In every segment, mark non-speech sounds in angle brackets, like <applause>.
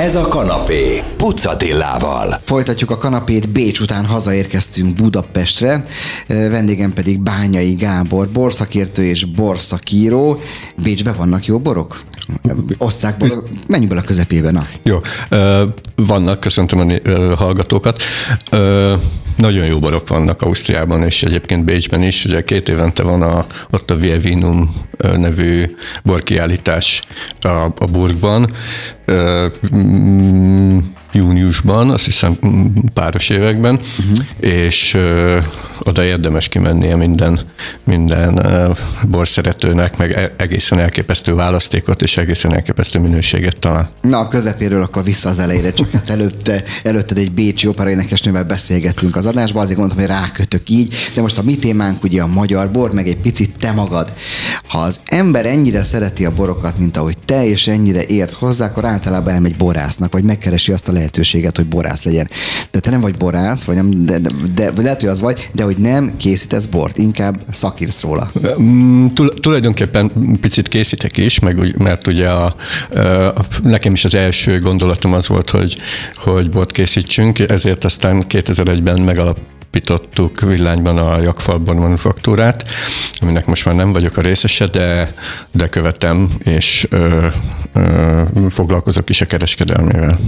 Ez a kanapé, Pucatillával. Folytatjuk a kanapét, Bécs után hazaérkeztünk Budapestre, vendégem pedig Bányai Gábor, borszakértő és borszakíró. Bécsbe vannak jó borok? Osszák borok, menjünk bele a közepébe, na. Jó, vannak, köszöntöm a hallgatókat. Nagyon jó borok vannak Ausztriában, és egyébként Bécsben is. Ugye két évente van a, ott a Vievinum nevű borkiállítás a, a burgban júniusban, azt hiszem páros években, uh-huh. és oda érdemes kimennie minden, minden borszeretőnek, meg e, egészen elképesztő választékot és egészen elképesztő minőséget talál. Na, a közepéről akkor vissza az elejére, csak hát előtte, előtted egy bécsi operaénekesnővel beszélgettünk az adásban, azért gondoltam, hogy rákötök így, de most a mi témánk ugye a magyar bor, meg egy picit te magad. Ha az ember ennyire szereti a borokat, mint ahogy te, és ennyire ért hozzá, akkor általában elmegy borásznak, vagy megkeresi azt a lehetőséget, hogy borász legyen. De te nem vagy borász, vagy nem, de, de, de lehet, hogy az vagy, de hogy nem készítesz bort, inkább szakírsz róla. Mm, tulajdonképpen picit készítek is, meg, mert ugye a, a, nekem is az első gondolatom az volt, hogy, hogy bort készítsünk, ezért aztán 2001-ben megalap alapítottuk villányban a Jakfalban manufaktúrát, aminek most már nem vagyok a részese, de, de követem, és ö, ö, foglalkozok is a kereskedelmével.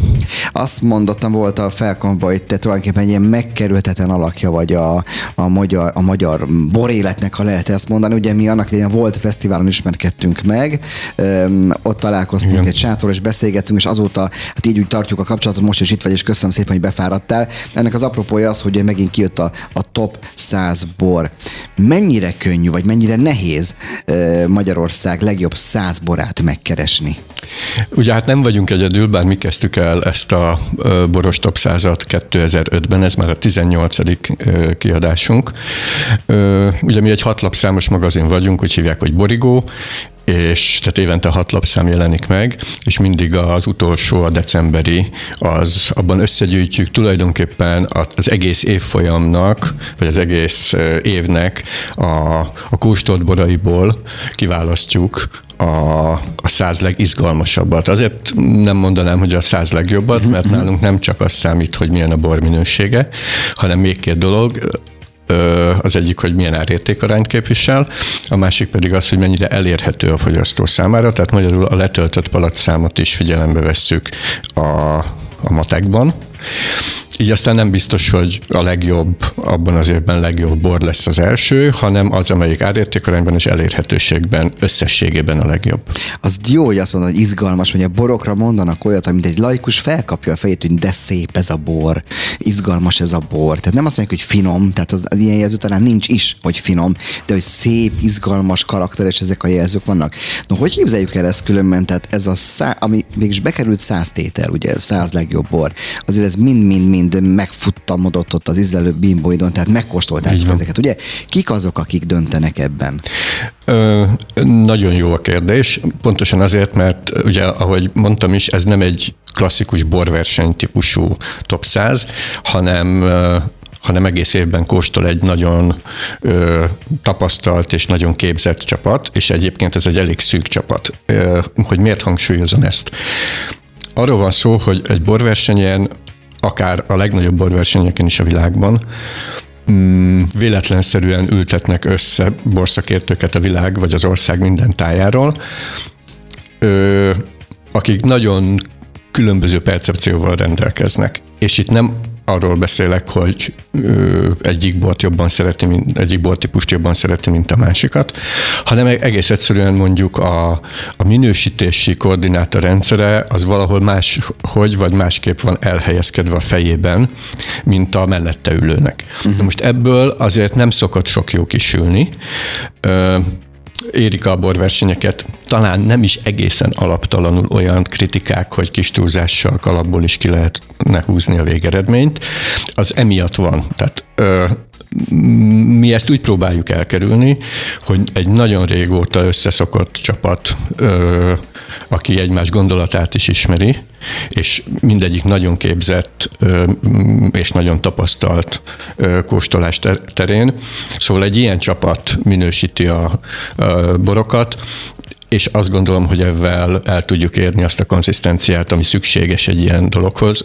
Azt mondottam volt a felkomba, hogy te tulajdonképpen egy ilyen megkerülhetetlen alakja vagy a, a, magyar, a magyar boréletnek, ha lehet ezt mondani. Ugye mi annak idején volt fesztiválon ismerkedtünk meg, öm, ott találkoztunk Igen. egy sátor, és beszélgettünk, és azóta hát így úgy tartjuk a kapcsolatot, most is itt vagy, és köszönöm szépen, hogy befáradtál. Ennek az apropója az, hogy megint kijött kijött a, a top 100 bor. Mennyire könnyű, vagy mennyire nehéz Magyarország legjobb 100 borát megkeresni? Ugye hát nem vagyunk egyedül, bár mi kezdtük el ezt a boros top 100-at 2005-ben, ez már a 18. kiadásunk. Ugye mi egy hatlapszámos magazin vagyunk, úgy hívják, hogy Borigó, és tehát évente hat lapszám jelenik meg, és mindig az utolsó, a decemberi, az abban összegyűjtjük tulajdonképpen az egész évfolyamnak, vagy az egész évnek a, a kóstolt boraiból kiválasztjuk a, a száz legizgalmasabbat. Azért nem mondanám, hogy a száz legjobbat, mert nálunk nem csak az számít, hogy milyen a bor minősége, hanem még két dolog, az egyik, hogy milyen árértékarányt képvisel, a másik pedig az, hogy mennyire elérhető a fogyasztó számára, tehát magyarul a letöltött palacszámot is figyelembe vesszük a, a matekban. Így aztán nem biztos, hogy a legjobb, abban az évben legjobb bor lesz az első, hanem az, amelyik árértékarányban és elérhetőségben összességében a legjobb. Az jó, hogy azt mondod, hogy izgalmas, hogy a borokra mondanak olyat, amit egy laikus felkapja a fejét, hogy de szép ez a bor, izgalmas ez a bor. Tehát nem azt mondják, hogy finom, tehát az, az ilyen jelző talán nincs is, hogy finom, de hogy szép, izgalmas, karakteres ezek a jelzők vannak. No, hogy képzeljük el ezt különben? Tehát ez a szá, ami mégis bekerült száz tétel, ugye, száz legjobb bor, azért ez mind-mind-mind mind megfuttamodott ott az ízlelő bimbóidon, tehát megkóstolták ezeket, ugye? Kik azok, akik döntenek ebben? Ö, nagyon jó a kérdés, pontosan azért, mert ugye, ahogy mondtam is, ez nem egy klasszikus borverseny típusú top 100, hanem hanem egész évben kóstol egy nagyon ö, tapasztalt és nagyon képzett csapat, és egyébként ez egy elég szűk csapat. Ö, hogy miért hangsúlyozom ezt? Arról van szó, hogy egy borversenyen akár a legnagyobb borversenyeken is a világban, mm, véletlenszerűen ültetnek össze borszakértőket a világ vagy az ország minden tájáról, akik nagyon különböző percepcióval rendelkeznek. És itt nem arról beszélek, hogy ö, egyik bort jobban szereti, mint, egyik bortípust jobban szereti, mint a másikat, hanem egész egyszerűen mondjuk a, a minősítési koordináta rendszere az valahol más, hogy vagy másképp van elhelyezkedve a fejében, mint a mellette ülőnek. Uh-huh. Most ebből azért nem szokott sok jó kisülni. Ö, érik a borversenyeket, talán nem is egészen alaptalanul olyan kritikák, hogy kis túlzással kalapból is ki lehetne húzni a végeredményt. Az emiatt van. Tehát ö, mi ezt úgy próbáljuk elkerülni, hogy egy nagyon régóta összeszokott csapat, ö, aki egymás gondolatát is ismeri, és mindegyik nagyon képzett és nagyon tapasztalt kóstolás terén. Szóval egy ilyen csapat minősíti a borokat, és azt gondolom, hogy ezzel el tudjuk érni azt a konzisztenciát, ami szükséges egy ilyen dologhoz,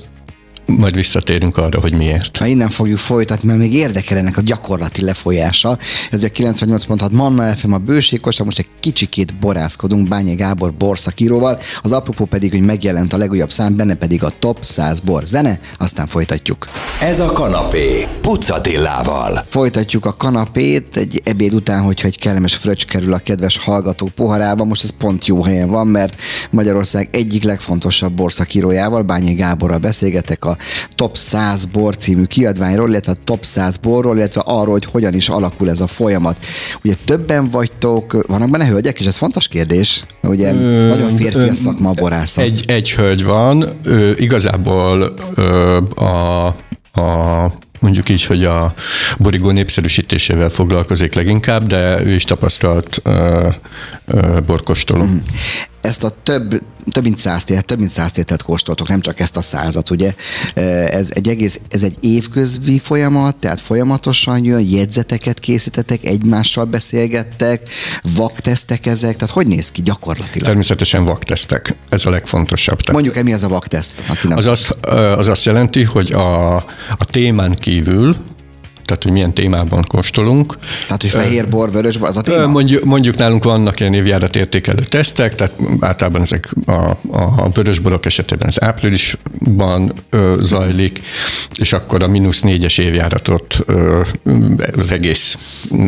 majd visszatérünk arra, hogy miért. Ha innen fogjuk folytatni, mert még érdekel ennek a gyakorlati lefolyása. Ez a 98.6 Manna FM a bőségkosra, most egy kicsikét borászkodunk Bányi Gábor borszakíróval, az apropó pedig, hogy megjelent a legújabb szám, benne pedig a top 100 bor zene, aztán folytatjuk. Ez a kanapé, Pucatillával. Folytatjuk a kanapét egy ebéd után, hogyha egy kellemes fröccs kerül a kedves hallgatók poharába. Most ez pont jó helyen van, mert Magyarország egyik legfontosabb borszakírójával, Bányi Gáborral beszélgetek a Top 100 bor című kiadványról, illetve a Top 100 borról, illetve arról, hogy hogyan is alakul ez a folyamat. Ugye többen vagytok, vannak benne hölgyek, és ez fontos kérdés, ugye ö, nagyon férfi a szakma a borászat. Egy, egy hölgy van, ö, igazából ö, a, a mondjuk így, hogy a borigó népszerűsítésével foglalkozik leginkább, de ő is tapasztalt uh, uh, borkostoló. Mm ezt a több, több mint száz tételt, több mint száz tételt kóstoltok, nem csak ezt a százat, ugye? Ez egy egész, ez egy évközvi folyamat, tehát folyamatosan jön, jegyzeteket készítetek, egymással beszélgettek, vaktesztek ezek, tehát hogy néz ki gyakorlatilag? Természetesen vaktesztek, ez a legfontosabb. Tehát Mondjuk, mi az a vakteszt? Az azt, az azt jelenti, hogy a, a témán kívül tehát hogy milyen témában kóstolunk. Tehát, hogy fehér bor, vörös bor, az a téma? Mondjuk, mondjuk nálunk vannak ilyen évjárat értékelő tesztek, tehát általában ezek a, a vörösborok esetében az áprilisban ö, zajlik, és akkor a mínusz négyes évjáratot ö, az egész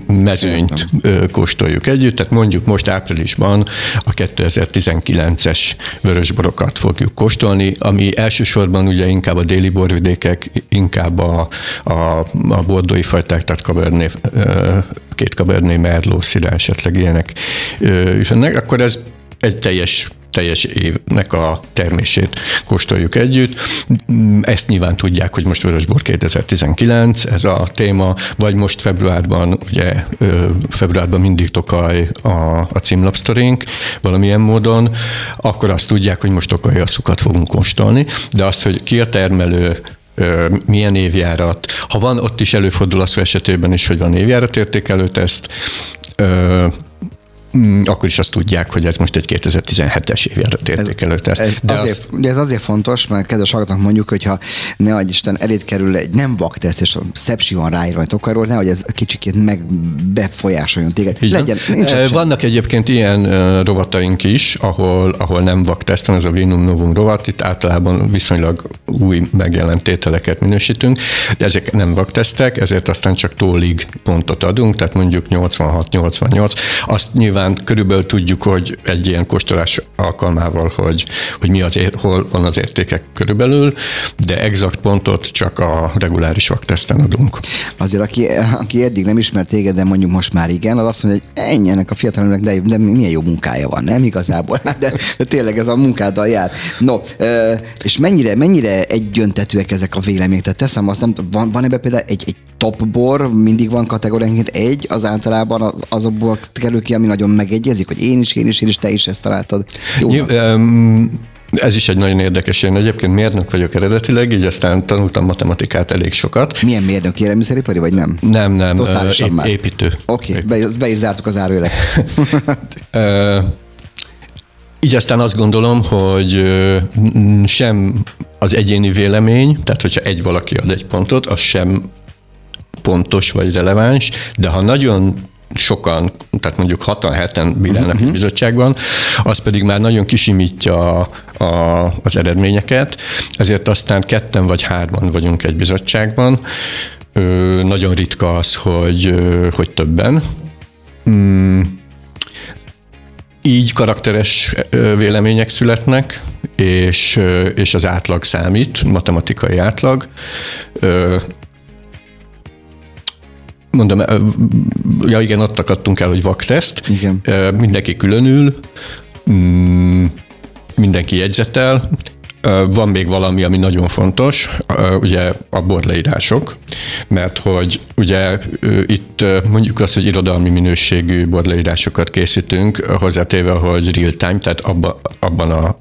mezőnyt ö, kóstoljuk együtt, tehát mondjuk most áprilisban a 2019-es vörösborokat fogjuk kóstolni, ami elsősorban ugye inkább a déli borvidékek, inkább a, a, a bor bordói fajták, tehát Cabernet, két Cabernet Merlot, Szira esetleg ilyenek és ennek, akkor ez egy teljes teljes évnek a termését kóstoljuk együtt. Ezt nyilván tudják, hogy most Vörösbor 2019, ez a téma, vagy most februárban, ugye februárban mindig Tokaj a, a címlapsztorénk valamilyen módon, akkor azt tudják, hogy most Tokaj asszukat fogunk kóstolni, de azt, hogy ki a termelő, milyen évjárat. Ha van, ott is előfordul az esetében is, hogy van évjárat értékelő teszt, Mm, akkor is azt tudják, hogy ez most egy 2017-es évjárat értékelő teszt. Ez, ez, azért, az... ez azért fontos, mert kedves hallgatók mondjuk, hogyha ne adj Isten elét kerül egy nem vakteszt, és a szepsi van ráírva arról, nehogy ez kicsikét meg befolyásoljon téged. Így Legyen, nincs e, Vannak egyébként ilyen rovataink is, ahol, ahol nem vakteszt van, ez a Vinum Novum rovat, itt általában viszonylag új megjelent tételeket minősítünk, de ezek nem vaktesztek, ezért aztán csak tólig pontot adunk, tehát mondjuk 86-88, azt nyilván nyilván körülbelül tudjuk, hogy egy ilyen kóstolás alkalmával, hogy, hogy mi az, hol van az értékek körülbelül, de exakt pontot csak a reguláris vakteszten adunk. Azért, aki, aki eddig nem ismert téged, de mondjuk most már igen, az azt mondja, hogy ennyi ennek a fiatalnak, de, de milyen jó munkája van, nem igazából? <laughs> De, de tényleg ez a munkáddal jár. No, és mennyire, mennyire egyöntetőek ezek a vélemények? Tehát teszem azt, nem, van, van ebbe például egy, egy top bor, mindig van kategóriánként egy, az általában az, azokból kerül ki, ami nagyon megegyezik, hogy én is, én is, én is, te is ezt találtad. Jó, ez is egy nagyon érdekes. Én egyébként mérnök vagyok eredetileg, így aztán tanultam matematikát elég sokat. Milyen mérnök? Élelmiszeripari, vagy nem? Nem, nem. Totálisan már. Építő. Oké, okay, be, be is zártuk az árujelek. <laughs> Így aztán azt gondolom, hogy sem az egyéni vélemény, tehát hogyha egy valaki ad egy pontot, az sem pontos vagy releváns, de ha nagyon sokan, tehát mondjuk 6-7-en bírálnak uh-huh. a bizottságban, az pedig már nagyon kisimítja a, a, az eredményeket, ezért aztán ketten vagy hárman vagyunk egy bizottságban. Ö, nagyon ritka az, hogy, hogy többen. Mm, így karakteres vélemények születnek, és, és az átlag számít, matematikai átlag mondom, ja igen, ott akadtunk el, hogy vakteszt. Igen. Mindenki különül, mm, mindenki jegyzetel, van még valami, ami nagyon fontos, ugye a borleírások, mert hogy ugye itt mondjuk azt, hogy irodalmi minőségű borleírásokat készítünk, hozzátéve, hogy real time, tehát abba, abban a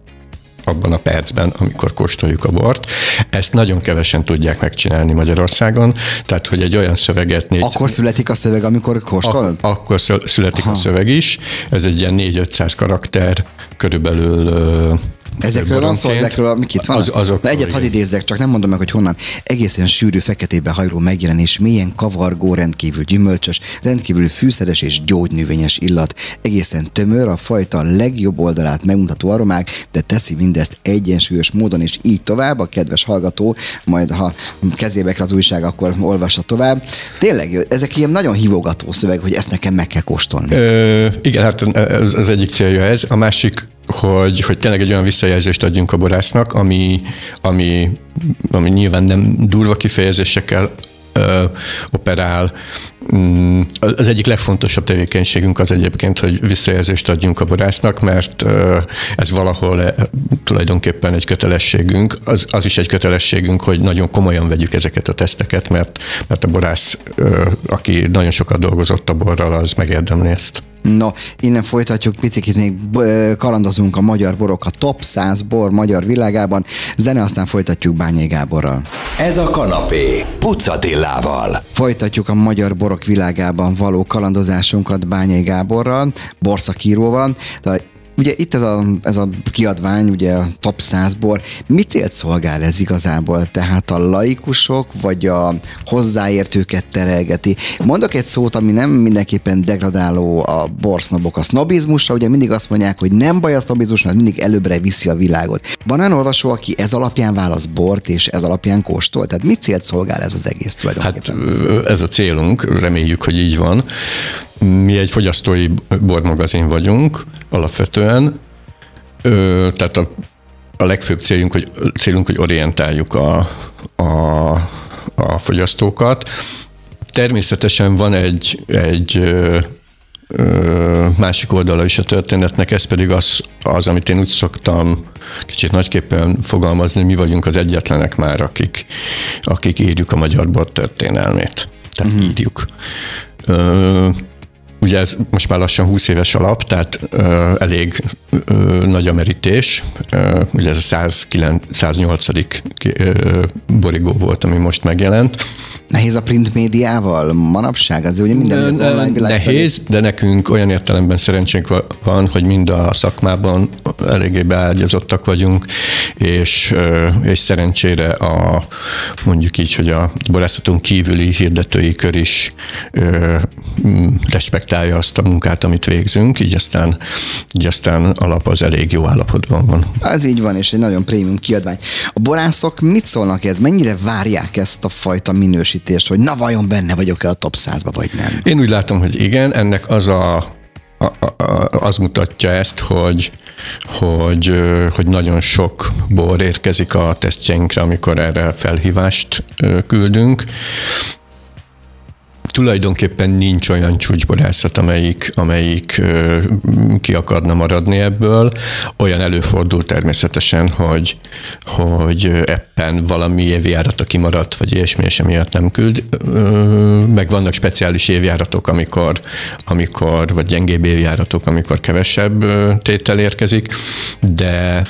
abban a percben, amikor kóstoljuk a bort. Ezt nagyon kevesen tudják megcsinálni Magyarországon, tehát hogy egy olyan szöveget... Négy, akkor születik a szöveg, amikor kóstolod? Ak- akkor születik Aha. a szöveg is. Ez egy ilyen 4-500 karakter, körülbelül Ezekről van szó, ezekről, mik itt van? Az, azok, Na egyet hadd idézzek, csak nem mondom meg, hogy honnan. Egészen sűrű, feketébe hajló megjelenés, mélyen kavargó, rendkívül gyümölcsös, rendkívül fűszeres és gyógynövényes illat. Egészen tömör, a fajta legjobb oldalát megmutató aromák, de teszi mindezt egyensúlyos módon, és így tovább. A kedves hallgató, majd ha kezébe kell az újság, akkor olvassa tovább. Tényleg, ezek ilyen nagyon hívogató szöveg, hogy ezt nekem meg kell kóstolni. Ö, igen, hát az egyik célja ez. A másik hogy, hogy tényleg egy olyan visszajelzést adjunk a borásznak, ami, ami, ami nyilván nem durva kifejezésekkel ö, operál. Mm, az egyik legfontosabb tevékenységünk az egyébként, hogy visszajelzést adjunk a borásznak, mert ö, ez valahol e, tulajdonképpen egy kötelességünk. Az, az is egy kötelességünk, hogy nagyon komolyan vegyük ezeket a teszteket, mert, mert a borász, ö, aki nagyon sokat dolgozott a borral, az megérdemli ezt. No, innen folytatjuk, picit még kalandozunk a magyar borok, a top 100 bor magyar világában. Zene, aztán folytatjuk Bányai Gáborral. Ez a kanapé, Pucatillával. Folytatjuk a magyar borok világában való kalandozásunkat Bányai Gáborral, borszakíróval. De Ugye itt ez a, ez a kiadvány, ugye a top 100-ból, mi célt szolgál ez igazából? Tehát a laikusok, vagy a hozzáértőket terelgeti? Mondok egy szót, ami nem mindenképpen degradáló a borsznobok. A sznobizmusra ugye mindig azt mondják, hogy nem baj a sznobizmus, mert mindig előbbre viszi a világot. Van olyan olvasó, aki ez alapján válasz bort, és ez alapján kóstol? Tehát mit célt szolgál ez az egész tulajdonképpen? Hát ez a célunk, reméljük, hogy így van. Mi egy fogyasztói bormagazin vagyunk alapvetően, Ö, tehát a, a legfőbb célunk, hogy, célunk, hogy orientáljuk a, a, a fogyasztókat. Természetesen van egy, egy ö, ö, másik oldala is a történetnek, ez pedig az, az, amit én úgy szoktam kicsit nagyképpen fogalmazni, mi vagyunk az egyetlenek már, akik, akik írjuk a magyar bor történelmét. Tehát uh-huh. írjuk. Ö, Ugye ez most már lassan 20 éves alap, tehát ö, elég ö, nagy a merítés. Ö, ugye ez a 109, 108. Ö, borigó volt, ami most megjelent. Nehéz a print médiával manapság? Az ugye minden az online világ Nehéz, felé. de nekünk olyan értelemben szerencsénk van, hogy mind a szakmában eléggé beágyazottak vagyunk, és, és szerencsére a mondjuk így, hogy a borászaton kívüli hirdetői kör is respektálja azt a munkát, amit végzünk, így aztán, így aztán alap az elég jó állapotban van. Ez így van, és egy nagyon prémium kiadvány. A borászok mit szólnak ez? Mennyire várják ezt a fajta minősítést? Erősítést, hogy na vajon benne vagyok-e a top 100-ba, vagy nem? Én úgy látom, hogy igen, ennek az a, a, a az mutatja ezt, hogy, hogy, hogy nagyon sok bor érkezik a tesztjeinkre, amikor erre felhívást küldünk tulajdonképpen nincs olyan csúcsborászat, amelyik, amelyik ki akarna maradni ebből. Olyan előfordul természetesen, hogy, hogy eppen valami évjárata kimaradt, vagy ilyesmi, és emiatt nem küld. Meg vannak speciális évjáratok, amikor, amikor vagy gyengébb évjáratok, amikor kevesebb tétel érkezik, de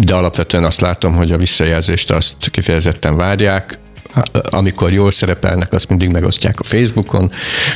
de alapvetően azt látom, hogy a visszajelzést azt kifejezetten várják, amikor jól szerepelnek, azt mindig megosztják a Facebookon,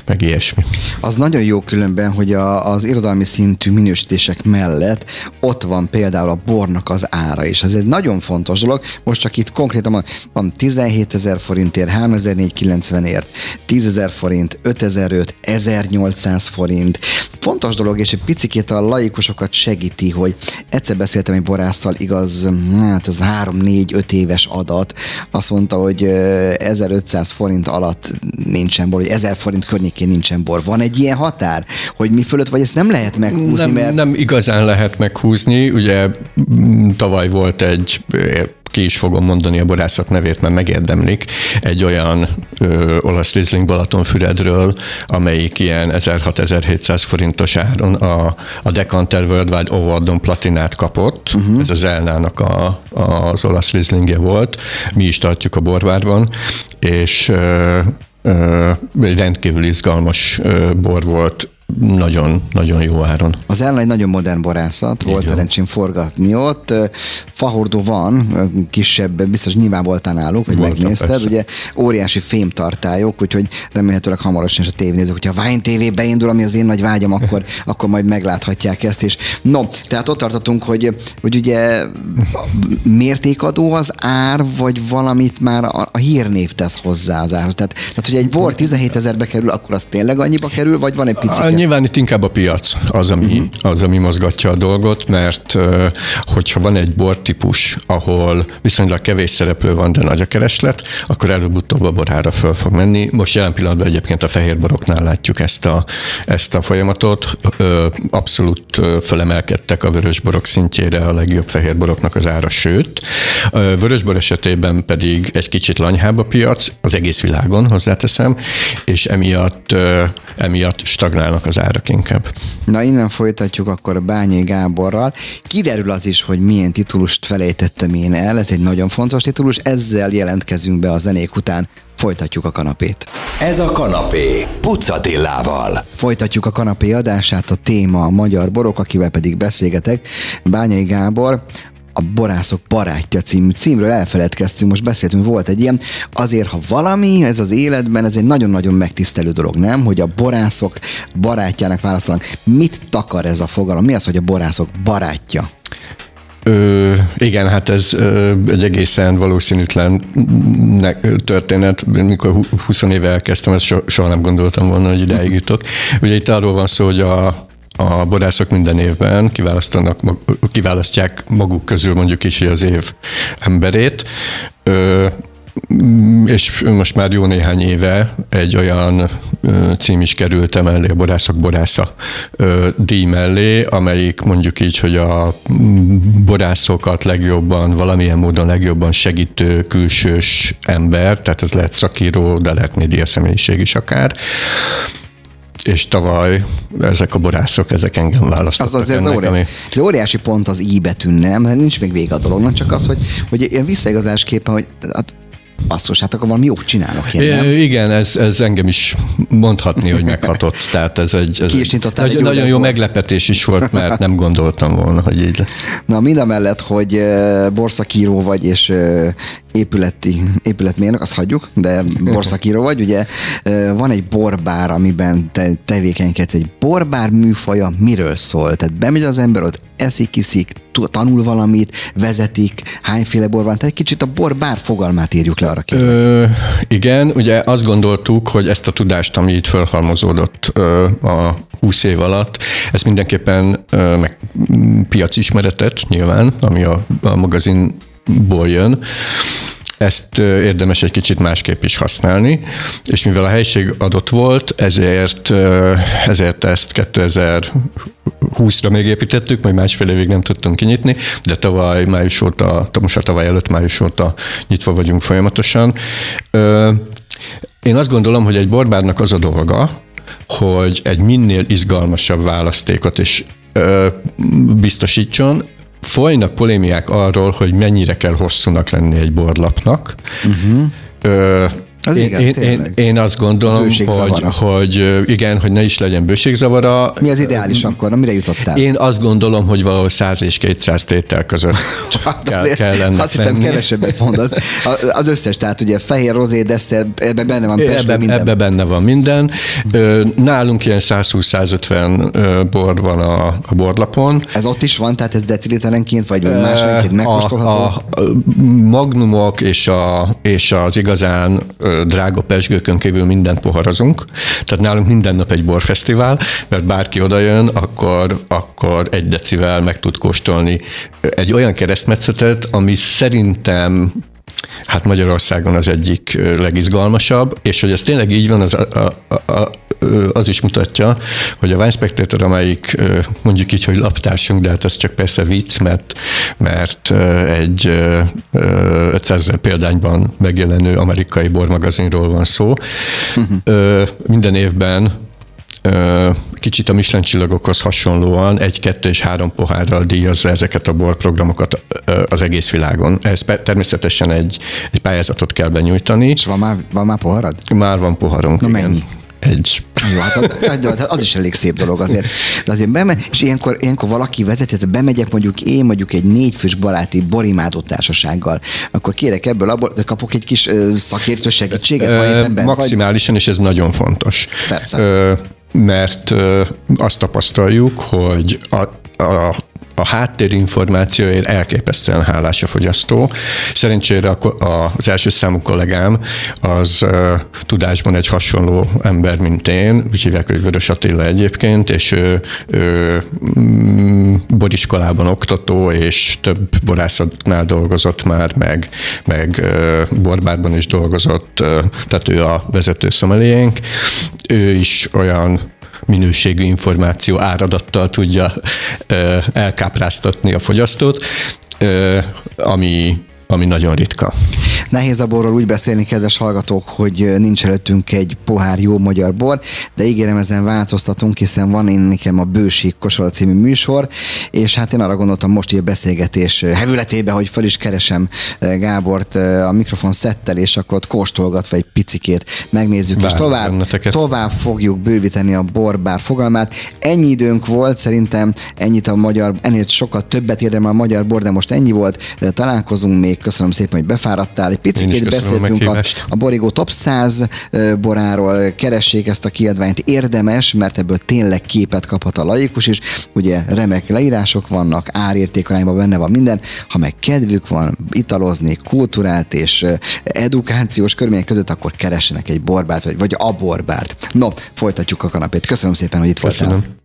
meg ilyesmi. Az nagyon jó különben, hogy a, az irodalmi szintű minősítések mellett ott van például a bornak az ára is. Ez egy nagyon fontos dolog. Most csak itt konkrétan van 17 ezer forintért, 3490 ért, 10 ezer forint, 5005, 1800 forint. Fontos dolog, és egy picit a laikusokat segíti, hogy egyszer beszéltem egy borásszal, igaz, hát ez 3-4-5 éves adat, azt mondta, hogy 1500 forint alatt nincsen bor, vagy 1000 forint környékén nincsen bor. Van egy ilyen határ, hogy mi fölött, vagy ezt nem lehet meghúzni? Nem, mert... nem igazán lehet meghúzni. Ugye tavaly volt egy ki is fogom mondani a borászok nevét, mert megérdemlik, egy olyan ö, olasz Riesling Balatonfüredről, amelyik ilyen 1600-1700 forintos áron a, a Decanter Worldwide Awardon platinát kapott, uh-huh. ez az Elnának a, a, az olasz Rieslingje volt, mi is tartjuk a borvárban, és ö, egy rendkívül izgalmas bor volt, nagyon, nagyon jó áron. Az ellen egy nagyon modern borászat, volt szerencsém forgatni ott. Fahordó van, kisebb, biztos nyilván voltál náluk, hogy Voltam, megnézted. persze. Ugye óriási fémtartályok, úgyhogy remélhetőleg hamarosan is a tévénézők, hogyha a Vine TV beindul, ami az én nagy vágyam, akkor, <laughs> akkor majd megláthatják ezt is. No, tehát ott tartottunk, hogy, hogy ugye mértékadó az ár, vagy valamit már a, a hírnév tesz hozzá az árhoz. Tehát, tehát hogy egy bor 17 ezerbe kerül, akkor az tényleg annyiba kerül, vagy van egy pici? A, nyilván itt inkább a piac az, ami, uh-huh. az, ami mozgatja a dolgot, mert hogyha van egy bortípus, ahol viszonylag kevés szereplő van, de nagy a kereslet, akkor előbb-utóbb a borára föl fog menni. Most jelen pillanatban egyébként a fehér boroknál látjuk ezt a, ezt a folyamatot. Abszolút fölemelkedtek a vörösborok szintjére a legjobb fehér boroknak az ára, sőt, ö, vörösbor esetében pedig egy kicsit lanyhább a piac, az egész világon hozzáteszem, és emiatt, emiatt stagnálnak az árak inkább. Na innen folytatjuk akkor a Bányai Gáborral. Kiderül az is, hogy milyen titulust felejtettem én el, ez egy nagyon fontos titulus, ezzel jelentkezünk be a zenék után. Folytatjuk a kanapét. Ez a kanapé Pucatillával. Folytatjuk a kanapé adását, a téma a magyar borok, akivel pedig beszélgetek. Bányai Gábor, a Borászok barátja című címről elfeledkeztünk, most beszéltünk, volt egy ilyen, azért ha valami, ez az életben, ez egy nagyon-nagyon megtisztelő dolog, nem? Hogy a borászok barátjának választanak. Mit takar ez a fogalom? Mi az, hogy a borászok barátja? Ö, igen, hát ez ö, egy egészen valószínűtlen ne- történet. Mikor hu- 20 éve elkezdtem, ezt so, soha nem gondoltam volna, hogy idáig jutok. Ugye itt arról van szó, hogy a, a borászok minden évben kiválasztanak, kiválasztják maguk közül mondjuk is az év emberét. Ö, és most már jó néhány éve egy olyan cím is került emellé, a Borászok Borásza díj mellé, amelyik mondjuk így, hogy a borászokat legjobban, valamilyen módon legjobban segítő külsős ember, tehát ez lehet szakíró, de lehet média személyiség is akár. És tavaly ezek a borászok, ezek engem választottak Az azért az ennek, óriási, ami- egy óriási pont az i betűn, nem? Nincs még vége a dolognak, csak az, hogy, hogy ilyen visszaigazásképpen, hogy hát, basszus, hát akkor valami jót csinálok én, nem? É, Igen, ez, ez engem is mondhatni, hogy meghatott. <laughs> Tehát ez egy, ez egy nyitottál egy nagyon, jó üvegbort. meglepetés is volt, <laughs> mert nem gondoltam volna, hogy így lesz. Na, mind a mellett, hogy eh, borszakíró vagy, és eh, épületi, épületmérnök, azt hagyjuk, de borszakíró vagy, ugye van egy borbár, amiben te tevékenykedsz. Egy borbár műfaja miről szól? Tehát bemegy az ember, ott eszik, iszik, tanul valamit, vezetik, hányféle bor van, tehát egy kicsit a borbár fogalmát írjuk le arra kérlek. Ö, igen, ugye azt gondoltuk, hogy ezt a tudást, ami itt felhalmozódott ö, a 20 év alatt, ezt mindenképpen ö, meg piacismeretet nyilván, ami a, a magazinból jön, ezt érdemes egy kicsit másképp is használni, és mivel a helység adott volt, ezért, ezért ezt 2020-ra még építettük, majd másfél évig nem tudtunk kinyitni, de tavaly május óta, most a tavaly előtt május óta nyitva vagyunk folyamatosan. Én azt gondolom, hogy egy borbárnak az a dolga, hogy egy minél izgalmasabb választékot ö, biztosítson, Folynak polémiák arról, hogy mennyire kell hosszúnak lenni egy borlapnak. Uh-huh. Ö, Az én, igen, én, én, én azt gondolom, hogy, hogy igen, hogy ne is legyen bőségzavara. Mi az ideális akkor? Na, mire jutottál? Én azt gondolom, hogy valahol 100 és 200 tétel között <laughs> Hát kell, azért kellene azt hittem kevesebbet mondasz. Az összes, tehát ugye fehér, rozé, desszer, ebben benne van pesgő, Ebben, minden. ebbe benne van minden. Nálunk ilyen 120-150 ö, bor van a, a borlapon. Ez ott is van, tehát ez deciliterenként, vagy a, megkóstolható? a, a magnumok és, a, és az igazán drága pesgőkön kívül mindent poharazunk. Tehát nálunk minden nap egy borfesztivál, mert bárki odajön, akkor, akkor egy decivel meg tud kóstolni egy olyan keresztmetszetet, ami szerintem hát Magyarországon az egyik legizgalmasabb, és hogy ez tényleg így van, az, a, a, az is mutatja, hogy a Wine Spectator, amelyik mondjuk így, hogy laptársunk, de hát az csak persze vicc, mert, mert egy ö, ö, 500 ezer példányban megjelenő amerikai bormagazinról van szó. Ö, Minden évben kicsit a Michelin csillagokhoz hasonlóan egy, kettő és három pohárral díjazza ezeket a borprogramokat az egész világon. Ez természetesen egy, egy pályázatot kell benyújtani. És van már, van már poharad? Már van poharunk, Na igen. mennyi? Egy, Jó, hát az, az, az is elég szép dolog azért. De azért beme, és ilyenkor, ilyenkor valaki vezeti, tehát bemegyek mondjuk én mondjuk egy négyfős baráti borimádó társasággal, akkor kérek ebből, abból, de kapok egy kis ö, szakértő segítséget, ha éppen bent vagy. Maximálisan, és ez nagyon fontos. Persze. Ö, Mert ö, azt tapasztaljuk, hogy a, a a háttérinformációért elképesztően hálás a fogyasztó. Szerencsére a az első számú kollégám az tudásban egy hasonló ember, mint én, úgy hívják, hogy Vörös Attila egyébként, és ő, ő mm, boriskolában oktató, és több borászatnál dolgozott már, meg, meg uh, borbárban is dolgozott, tehát ő a vezető szomeliénk. Ő is olyan minőségű információ áradattal tudja elkápráztatni a fogyasztót, ami, ami nagyon ritka. Nehéz a borról úgy beszélni, kedves hallgatók, hogy nincs előttünk egy pohár jó magyar bor, de ígérem, ezen változtatunk, hiszen van én nekem a Bőség Kosara című műsor, és hát én arra gondoltam most így a beszélgetés hevületébe, hogy fel is keresem Gábort a mikrofon szettel, és akkor ott kóstolgatva egy picikét megnézzük, és Várjuk tovább, benneteket. tovább fogjuk bővíteni a borbár fogalmát. Ennyi időnk volt, szerintem ennyit a magyar, ennél sokkal többet érdemel a magyar bor, de most ennyi volt. Találkozunk még, köszönöm szépen, hogy befáradtál. Egy picit beszéltünk a, a Borigó Top 100 ö, boráról, keressék ezt a kiadványt, érdemes, mert ebből tényleg képet kaphat a laikus is. Ugye remek leírások vannak, árértékarányban benne van minden. Ha meg kedvük van italozni, kulturált és edukációs körülmények között, akkor keressenek egy borbárt, vagy, vagy a borbárt. No, folytatjuk a kanapét. Köszönöm szépen, hogy itt voltál. Köszönöm.